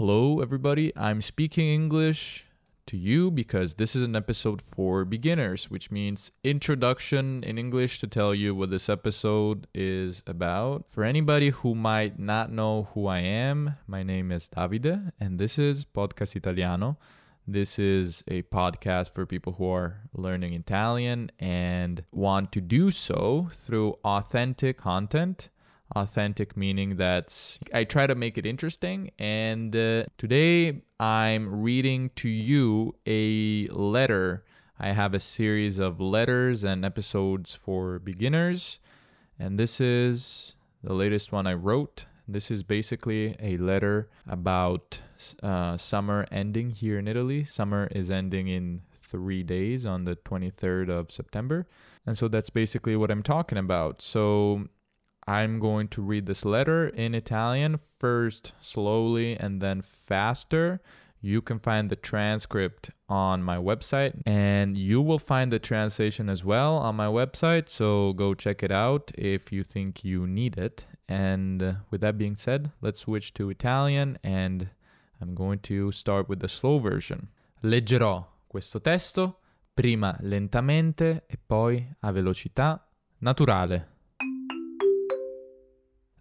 Hello, everybody. I'm speaking English to you because this is an episode for beginners, which means introduction in English to tell you what this episode is about. For anybody who might not know who I am, my name is Davide, and this is Podcast Italiano. This is a podcast for people who are learning Italian and want to do so through authentic content. Authentic meaning that I try to make it interesting. And uh, today I'm reading to you a letter. I have a series of letters and episodes for beginners. And this is the latest one I wrote. This is basically a letter about uh, summer ending here in Italy. Summer is ending in three days on the 23rd of September. And so that's basically what I'm talking about. So I'm going to read this letter in Italian first slowly and then faster. You can find the transcript on my website and you will find the translation as well on my website. So go check it out if you think you need it. And uh, with that being said, let's switch to Italian and I'm going to start with the slow version. Leggerò questo testo prima lentamente e poi a velocità naturale.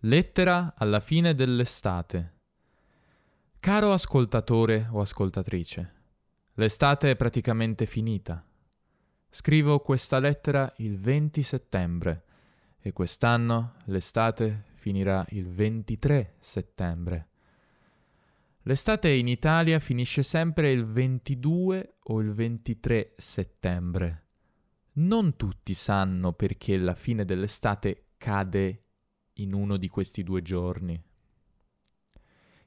Lettera alla fine dell'estate. Caro ascoltatore o ascoltatrice, l'estate è praticamente finita. Scrivo questa lettera il 20 settembre e quest'anno l'estate finirà il 23 settembre. L'estate in Italia finisce sempre il 22 o il 23 settembre. Non tutti sanno perché la fine dell'estate cade in uno di questi due giorni.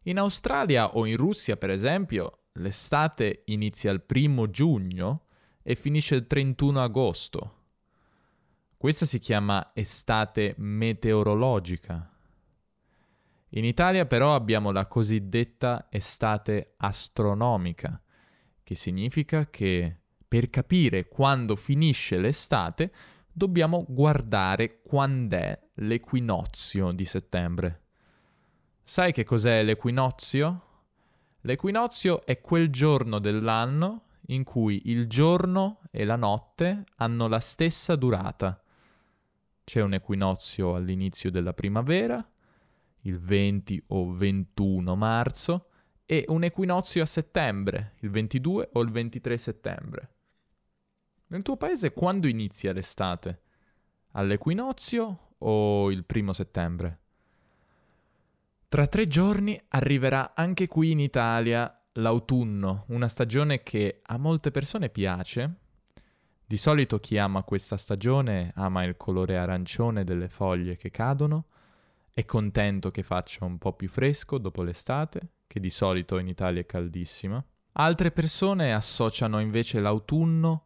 In Australia o in Russia, per esempio, l'estate inizia il primo giugno e finisce il 31 agosto. Questa si chiama estate meteorologica. In Italia però abbiamo la cosiddetta estate astronomica, che significa che per capire quando finisce l'estate dobbiamo guardare quando è l'equinozio di settembre. Sai che cos'è l'equinozio? L'equinozio è quel giorno dell'anno in cui il giorno e la notte hanno la stessa durata. C'è un equinozio all'inizio della primavera, il 20 o 21 marzo, e un equinozio a settembre, il 22 o il 23 settembre. Nel tuo paese quando inizia l'estate? All'equinozio o il primo settembre? Tra tre giorni arriverà anche qui in Italia l'autunno, una stagione che a molte persone piace, di solito chi ama questa stagione ama il colore arancione delle foglie che cadono, è contento che faccia un po' più fresco dopo l'estate, che di solito in Italia è caldissima. Altre persone associano invece l'autunno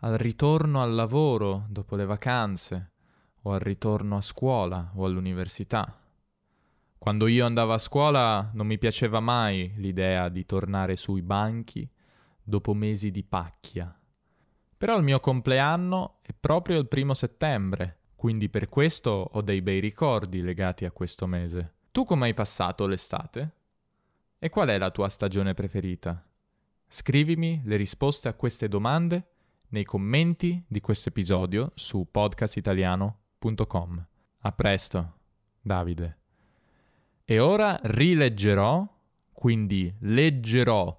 al ritorno al lavoro dopo le vacanze, o al ritorno a scuola o all'università. Quando io andavo a scuola non mi piaceva mai l'idea di tornare sui banchi dopo mesi di pacchia però il mio compleanno è proprio il primo settembre, quindi per questo ho dei bei ricordi legati a questo mese. Tu come hai passato l'estate? E qual è la tua stagione preferita? Scrivimi le risposte a queste domande nei commenti di questo episodio su podcastitaliano.com. A presto, Davide. E ora rileggerò, quindi leggerò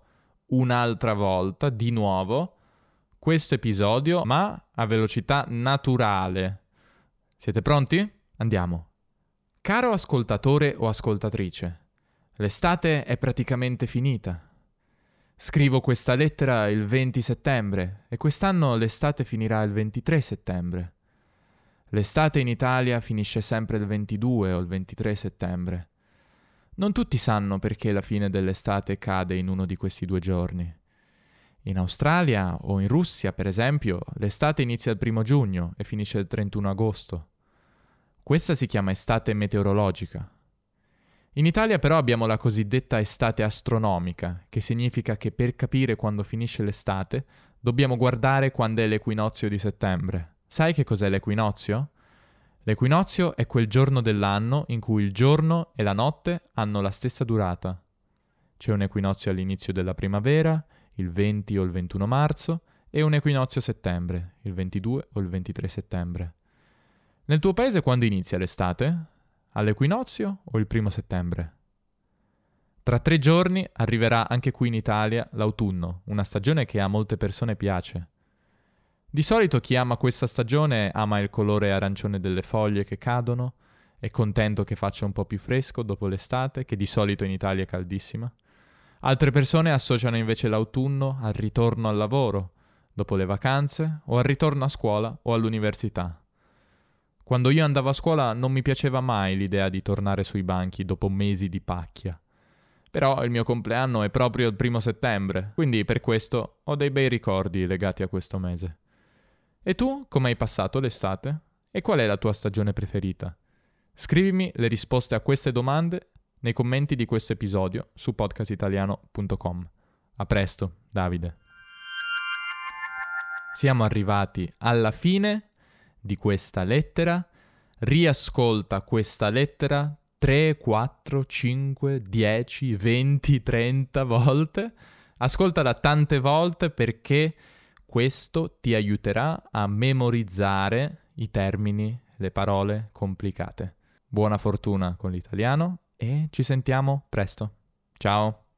un'altra volta, di nuovo, questo episodio, ma a velocità naturale. Siete pronti? Andiamo. Caro ascoltatore o ascoltatrice, l'estate è praticamente finita. Scrivo questa lettera il 20 settembre e quest'anno l'estate finirà il 23 settembre. L'estate in Italia finisce sempre il 22 o il 23 settembre. Non tutti sanno perché la fine dell'estate cade in uno di questi due giorni. In Australia o in Russia, per esempio, l'estate inizia il primo giugno e finisce il 31 agosto. Questa si chiama estate meteorologica. In Italia però abbiamo la cosiddetta estate astronomica, che significa che per capire quando finisce l'estate dobbiamo guardare quando è l'equinozio di settembre. Sai che cos'è l'equinozio? L'equinozio è quel giorno dell'anno in cui il giorno e la notte hanno la stessa durata. C'è un equinozio all'inizio della primavera, il 20 o il 21 marzo, e un equinozio a settembre, il 22 o il 23 settembre. Nel tuo paese quando inizia l'estate? All'equinozio o il primo settembre? Tra tre giorni arriverà anche qui in Italia l'autunno, una stagione che a molte persone piace. Di solito chi ama questa stagione ama il colore arancione delle foglie che cadono, è contento che faccia un po' più fresco dopo l'estate, che di solito in Italia è caldissima. Altre persone associano invece l'autunno al ritorno al lavoro, dopo le vacanze, o al ritorno a scuola o all'università. Quando io andavo a scuola non mi piaceva mai l'idea di tornare sui banchi dopo mesi di pacchia. Però il mio compleanno è proprio il primo settembre, quindi per questo ho dei bei ricordi legati a questo mese. E tu come hai passato l'estate? E qual è la tua stagione preferita? Scrivimi le risposte a queste domande nei commenti di questo episodio su podcastitaliano.com. A presto, Davide. Siamo arrivati alla fine di questa lettera. Riascolta questa lettera 3, 4, 5, 10, 20, 30 volte. Ascoltala tante volte perché questo ti aiuterà a memorizzare i termini, le parole complicate. Buona fortuna con l'italiano e ci sentiamo presto. Ciao!